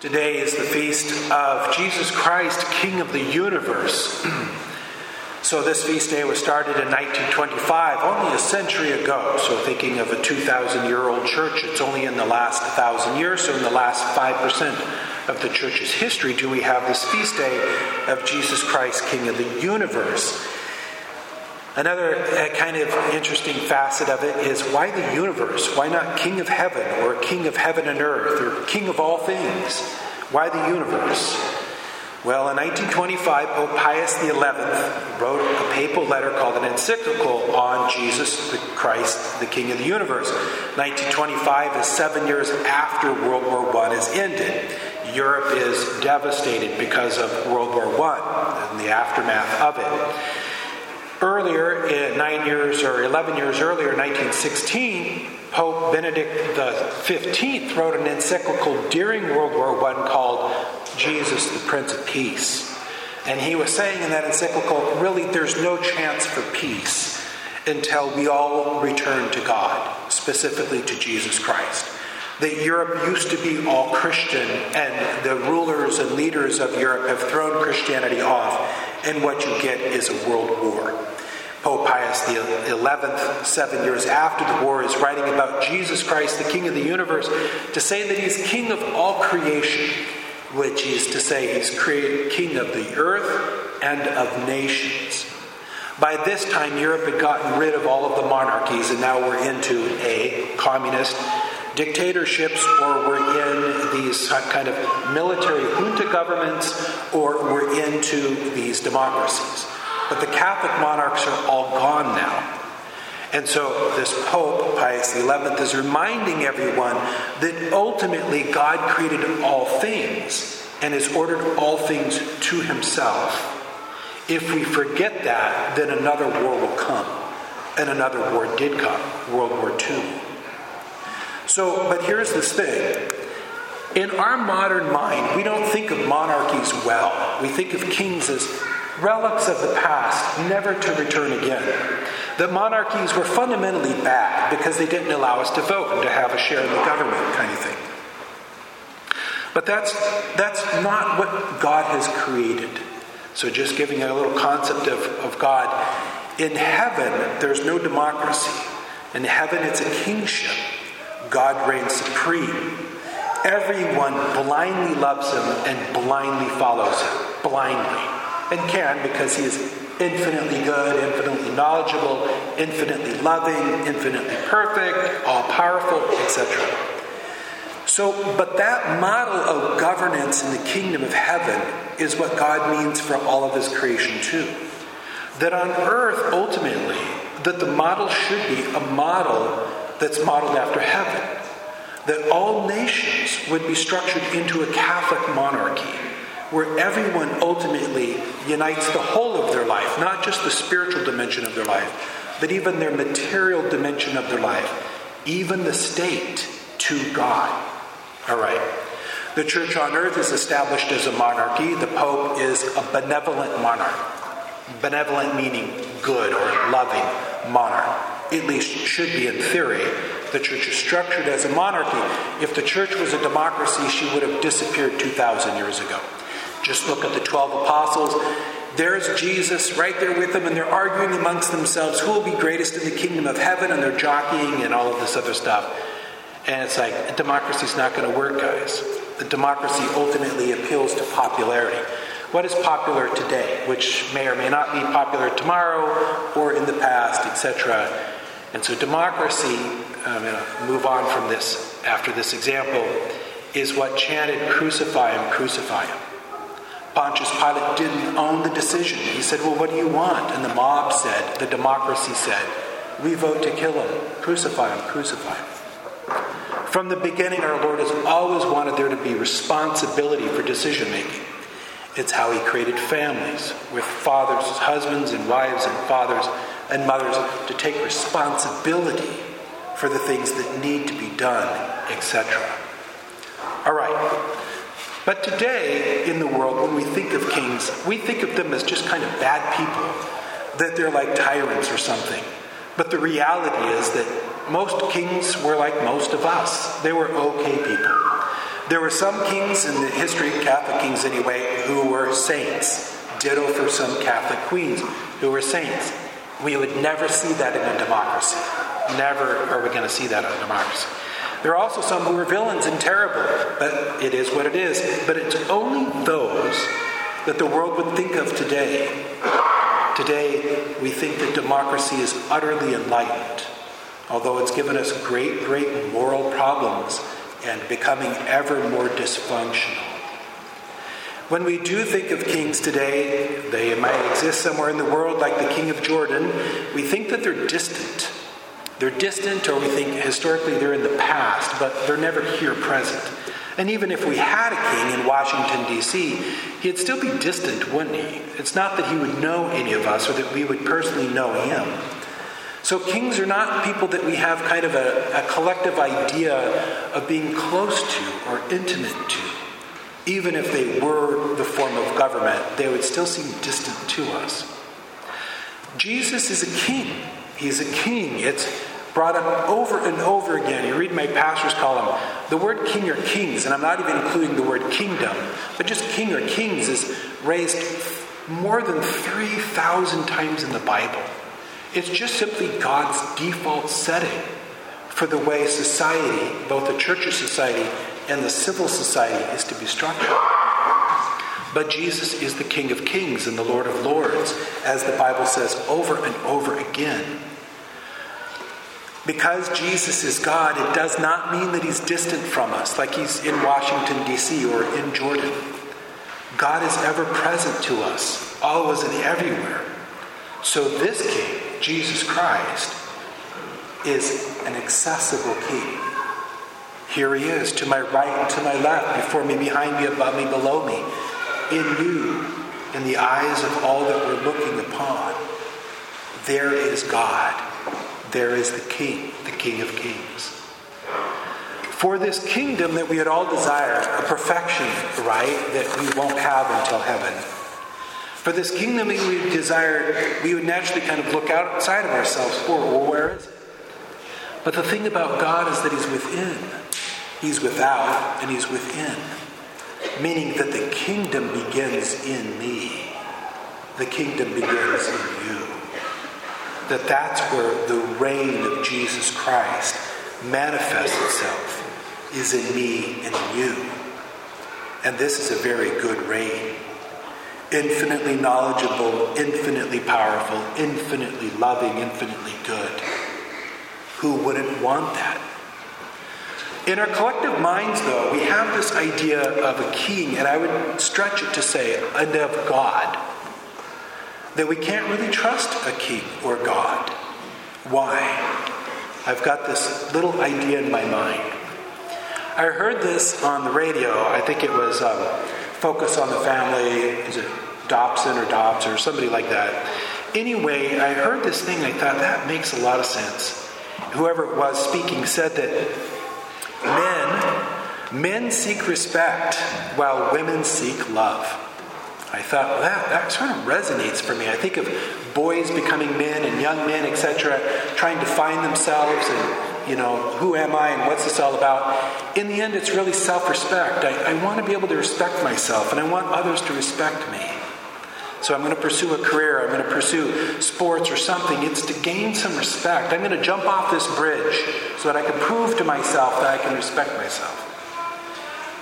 Today is the feast of Jesus Christ, King of the universe. so, this feast day was started in 1925, only a century ago. So, thinking of a 2,000 year old church, it's only in the last 1,000 years, so in the last 5% of the church's history, do we have this feast day of Jesus Christ, King of the universe. Another uh, kind of interesting facet of it is why the universe? Why not King of Heaven or King of Heaven and Earth or King of all things? Why the universe? Well, in 1925, Pope Pius XI wrote a papal letter called an encyclical on Jesus the Christ, the King of the universe. 1925 is seven years after World War I is ended. Europe is devastated because of World War I and the aftermath of it. Earlier, eh, nine years or 11 years earlier, 1916, Pope Benedict XV wrote an encyclical during World War I called Jesus, the Prince of Peace. And he was saying in that encyclical, really, there's no chance for peace until we all return to God, specifically to Jesus Christ. That Europe used to be all Christian, and the rulers and leaders of Europe have thrown Christianity off and what you get is a world war. Pope Pius XI, seven years after the war, is writing about Jesus Christ, the King of the universe, to say that he's King of all creation, which is to say he's King of the earth and of nations. By this time, Europe had gotten rid of all of the monarchies, and now we're into a communist dictatorships or we're in these kind of military junta governments or we're into these democracies. But the Catholic monarchs are all gone now. And so this Pope, Pius XI, is reminding everyone that ultimately God created all things and has ordered all things to himself. If we forget that, then another war will come. And another war did come, World War II. So, but here's this thing. In our modern mind, we don't think of monarchies well. We think of kings as relics of the past, never to return again. That monarchies were fundamentally bad because they didn't allow us to vote and to have a share in the government, kind of thing. But that's, that's not what God has created. So, just giving a little concept of, of God. In heaven, there's no democracy. In heaven, it's a kingship. God reigns supreme. Everyone blindly loves him and blindly follows him. Blindly. And can because he is infinitely good, infinitely knowledgeable, infinitely loving, infinitely perfect, all powerful, etc. So, but that model of governance in the kingdom of heaven is what God means for all of his creation too. That on earth, ultimately, that the model should be a model that's modeled after heaven. That all nations would be structured into a Catholic monarchy where everyone ultimately unites the whole of their life, not just the spiritual dimension of their life, but even their material dimension of their life, even the state to God. All right. The church on earth is established as a monarchy. The Pope is a benevolent monarch. Benevolent meaning good or loving monarch at least should be in theory. The church is structured as a monarchy. If the church was a democracy, she would have disappeared 2,000 years ago. Just look at the 12 apostles. There's Jesus right there with them, and they're arguing amongst themselves who will be greatest in the kingdom of heaven, and they're jockeying and all of this other stuff. And it's like, democracy's not going to work, guys. The democracy ultimately appeals to popularity what is popular today, which may or may not be popular tomorrow or in the past, etc. And so, democracy, I'm going to move on from this after this example, is what chanted, Crucify him, crucify him. Pontius Pilate didn't own the decision. He said, Well, what do you want? And the mob said, the democracy said, We vote to kill him. Crucify him, crucify him. From the beginning, our Lord has always wanted there to be responsibility for decision making. It's how he created families with fathers, husbands, and wives, and fathers and mothers to take responsibility for the things that need to be done, etc. All right. But today in the world, when we think of kings, we think of them as just kind of bad people, that they're like tyrants or something. But the reality is that most kings were like most of us. They were okay people. There were some kings in the history, of Catholic kings anyway, who were saints. Ditto for some Catholic queens who were saints. We would never see that in a democracy. Never are we going to see that in a democracy. There are also some who are villains and terrible, but it is what it is. But it's only those that the world would think of today. Today, we think that democracy is utterly enlightened, although it's given us great, great moral problems and becoming ever more dysfunctional. When we do think of kings today, they might exist somewhere in the world like the king of Jordan, we think that they're distant. They're distant, or we think historically they're in the past, but they're never here present. And even if we had a king in Washington, D.C., he'd still be distant, wouldn't he? It's not that he would know any of us or that we would personally know him. So, kings are not people that we have kind of a, a collective idea of being close to or intimate to even if they were the form of government, they would still seem distant to us. Jesus is a king. He's a king. It's brought up over and over again. You read my pastor's column. The word king or kings, and I'm not even including the word kingdom, but just king or kings is raised more than 3,000 times in the Bible. It's just simply God's default setting for the way society, both the church society and the civil society is to be structured. But Jesus is the King of Kings and the Lord of Lords, as the Bible says over and over again. Because Jesus is God, it does not mean that he's distant from us, like he's in Washington, D.C. or in Jordan. God is ever present to us, always and everywhere. So this King, Jesus Christ, is an accessible King. Here he is, to my right and to my left, before me, behind me, above me, below me. In you, in the eyes of all that we're looking upon, there is God. There is the King, the King of Kings. For this kingdom that we had all desired, a perfection, right, that we won't have until heaven. For this kingdom that we desired, we would naturally kind of look outside of ourselves for, well, where is it? But the thing about God is that He's within. He's without and He's within, meaning that the kingdom begins in me. The kingdom begins in you. That that's where the reign of Jesus Christ manifests itself, is in me and in you. And this is a very good reign. Infinitely knowledgeable, infinitely powerful, infinitely loving, infinitely good. Who wouldn't want that? In our collective minds, though, we have this idea of a king, and I would stretch it to say, and of God. That we can't really trust a king or God. Why? I've got this little idea in my mind. I heard this on the radio. I think it was um, Focus on the Family. Is it Dobson or Dobbs or somebody like that? Anyway, I heard this thing. I thought that makes a lot of sense. Whoever it was speaking said that Men, men seek respect while women seek love. I thought well, that, that sort of resonates for me. I think of boys becoming men and young men, etc., trying to find themselves and, you know, who am I and what's this all about? In the end, it's really self respect. I, I want to be able to respect myself and I want others to respect me. So I'm going to pursue a career, I'm going to pursue sports or something. It's to gain some respect. I'm going to jump off this bridge so that I can prove to myself that I can respect myself.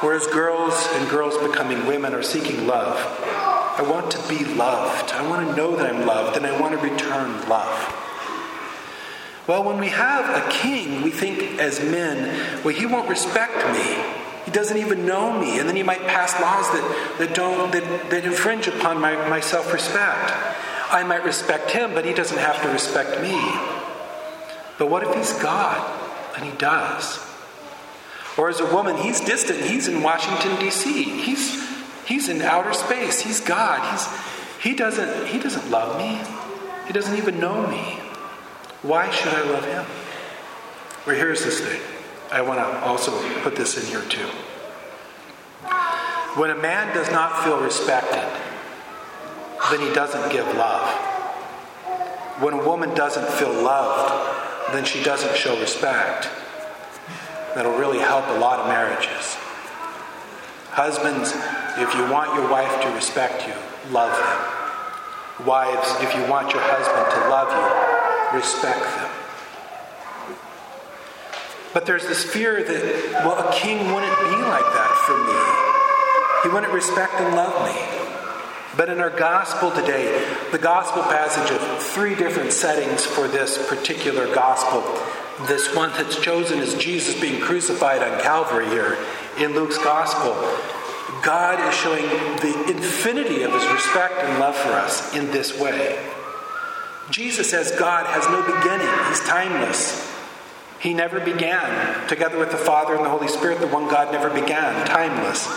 Whereas girls and girls becoming women are seeking love. I want to be loved. I want to know that I'm loved, and I want to return love. Well, when we have a king, we think as men, well, he won't respect me. He doesn't even know me. And then he might pass laws that, that don't that, that infringe upon my, my self-respect. I might respect him, but he doesn't have to respect me. But what if he's God? And he does. Or as a woman, he's distant. He's in Washington, D.C. He's he's in outer space. He's God. He's he doesn't he doesn't love me. He doesn't even know me. Why should I love him? Well, here's this thing. I want to also put this in here too. When a man does not feel respected, then he doesn't give love. When a woman doesn't feel loved, then she doesn't show respect. That'll really help a lot of marriages. Husbands, if you want your wife to respect you, love them. Wives, if you want your husband to love you, respect them. But there's this fear that, well, a king wouldn't be like that for me. He wouldn't respect and love me. But in our gospel today, the gospel passage of three different settings for this particular gospel, this one that's chosen is Jesus being crucified on Calvary here in Luke's gospel. God is showing the infinity of his respect and love for us in this way. Jesus, as God, has no beginning, he's timeless. He never began. Together with the Father and the Holy Spirit, the one God never began, timeless.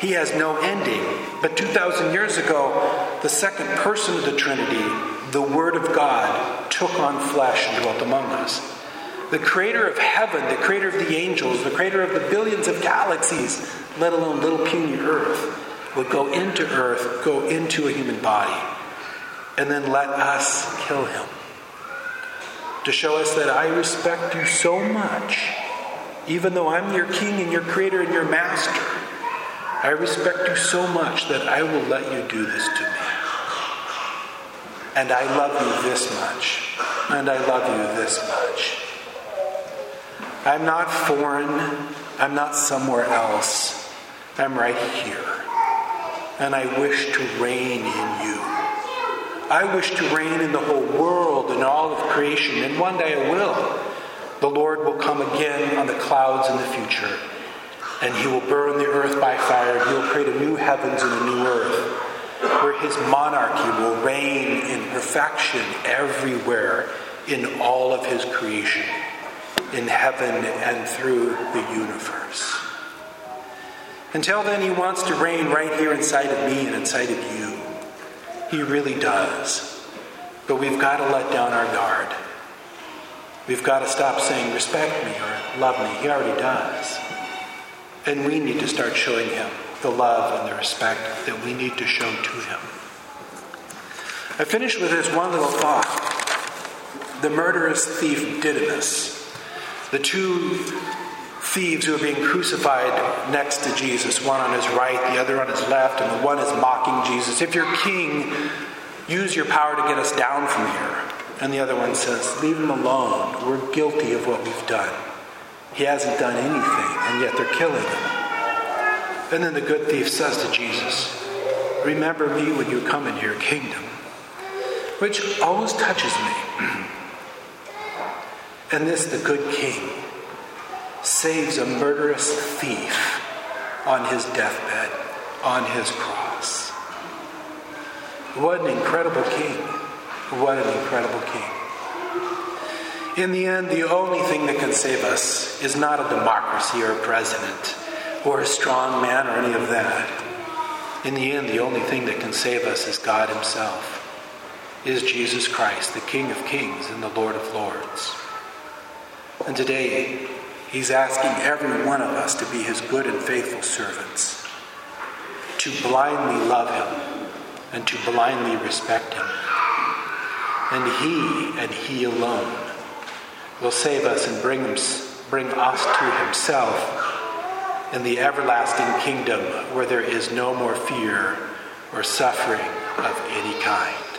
He has no ending. But 2,000 years ago, the second person of the Trinity, the Word of God, took on flesh and dwelt among us. The creator of heaven, the creator of the angels, the creator of the billions of galaxies, let alone little puny earth, would go into earth, go into a human body, and then let us kill him. To show us that I respect you so much, even though I'm your king and your creator and your master. I respect you so much that I will let you do this to me. And I love you this much. And I love you this much. I'm not foreign. I'm not somewhere else. I'm right here. And I wish to reign in you. I wish to reign in the whole world and all of creation, and one day I will. The Lord will come again on the clouds in the future and he will burn the earth by fire, and he will create a new heavens and a new earth, where his monarchy will reign in perfection everywhere in all of his creation, in heaven and through the universe. Until then, he wants to reign right here inside of me and inside of you. He really does. But we've got to let down our guard. We've got to stop saying, respect me or love me. He already does. And we need to start showing him the love and the respect that we need to show to him. I finish with this one little thought. The murderous thief Didymus, the two thieves who are being crucified next to Jesus, one on his right, the other on his left, and the one is mocking Jesus. If you're king, use your power to get us down from here. And the other one says, Leave him alone. We're guilty of what we've done. He hasn't done anything, and yet they're killing him. And then the good thief says to Jesus, Remember me when you come into your kingdom, which always touches me. and this, the good king, saves a murderous thief on his deathbed, on his cross. What an incredible king! What an incredible king. In the end, the only thing that can save us is not a democracy or a president or a strong man or any of that. In the end, the only thing that can save us is God Himself, is Jesus Christ, the King of kings and the Lord of lords. And today, He's asking every one of us to be His good and faithful servants, to blindly love Him and to blindly respect Him. And He and He alone will save us and bring, bring us to himself in the everlasting kingdom where there is no more fear or suffering of any kind.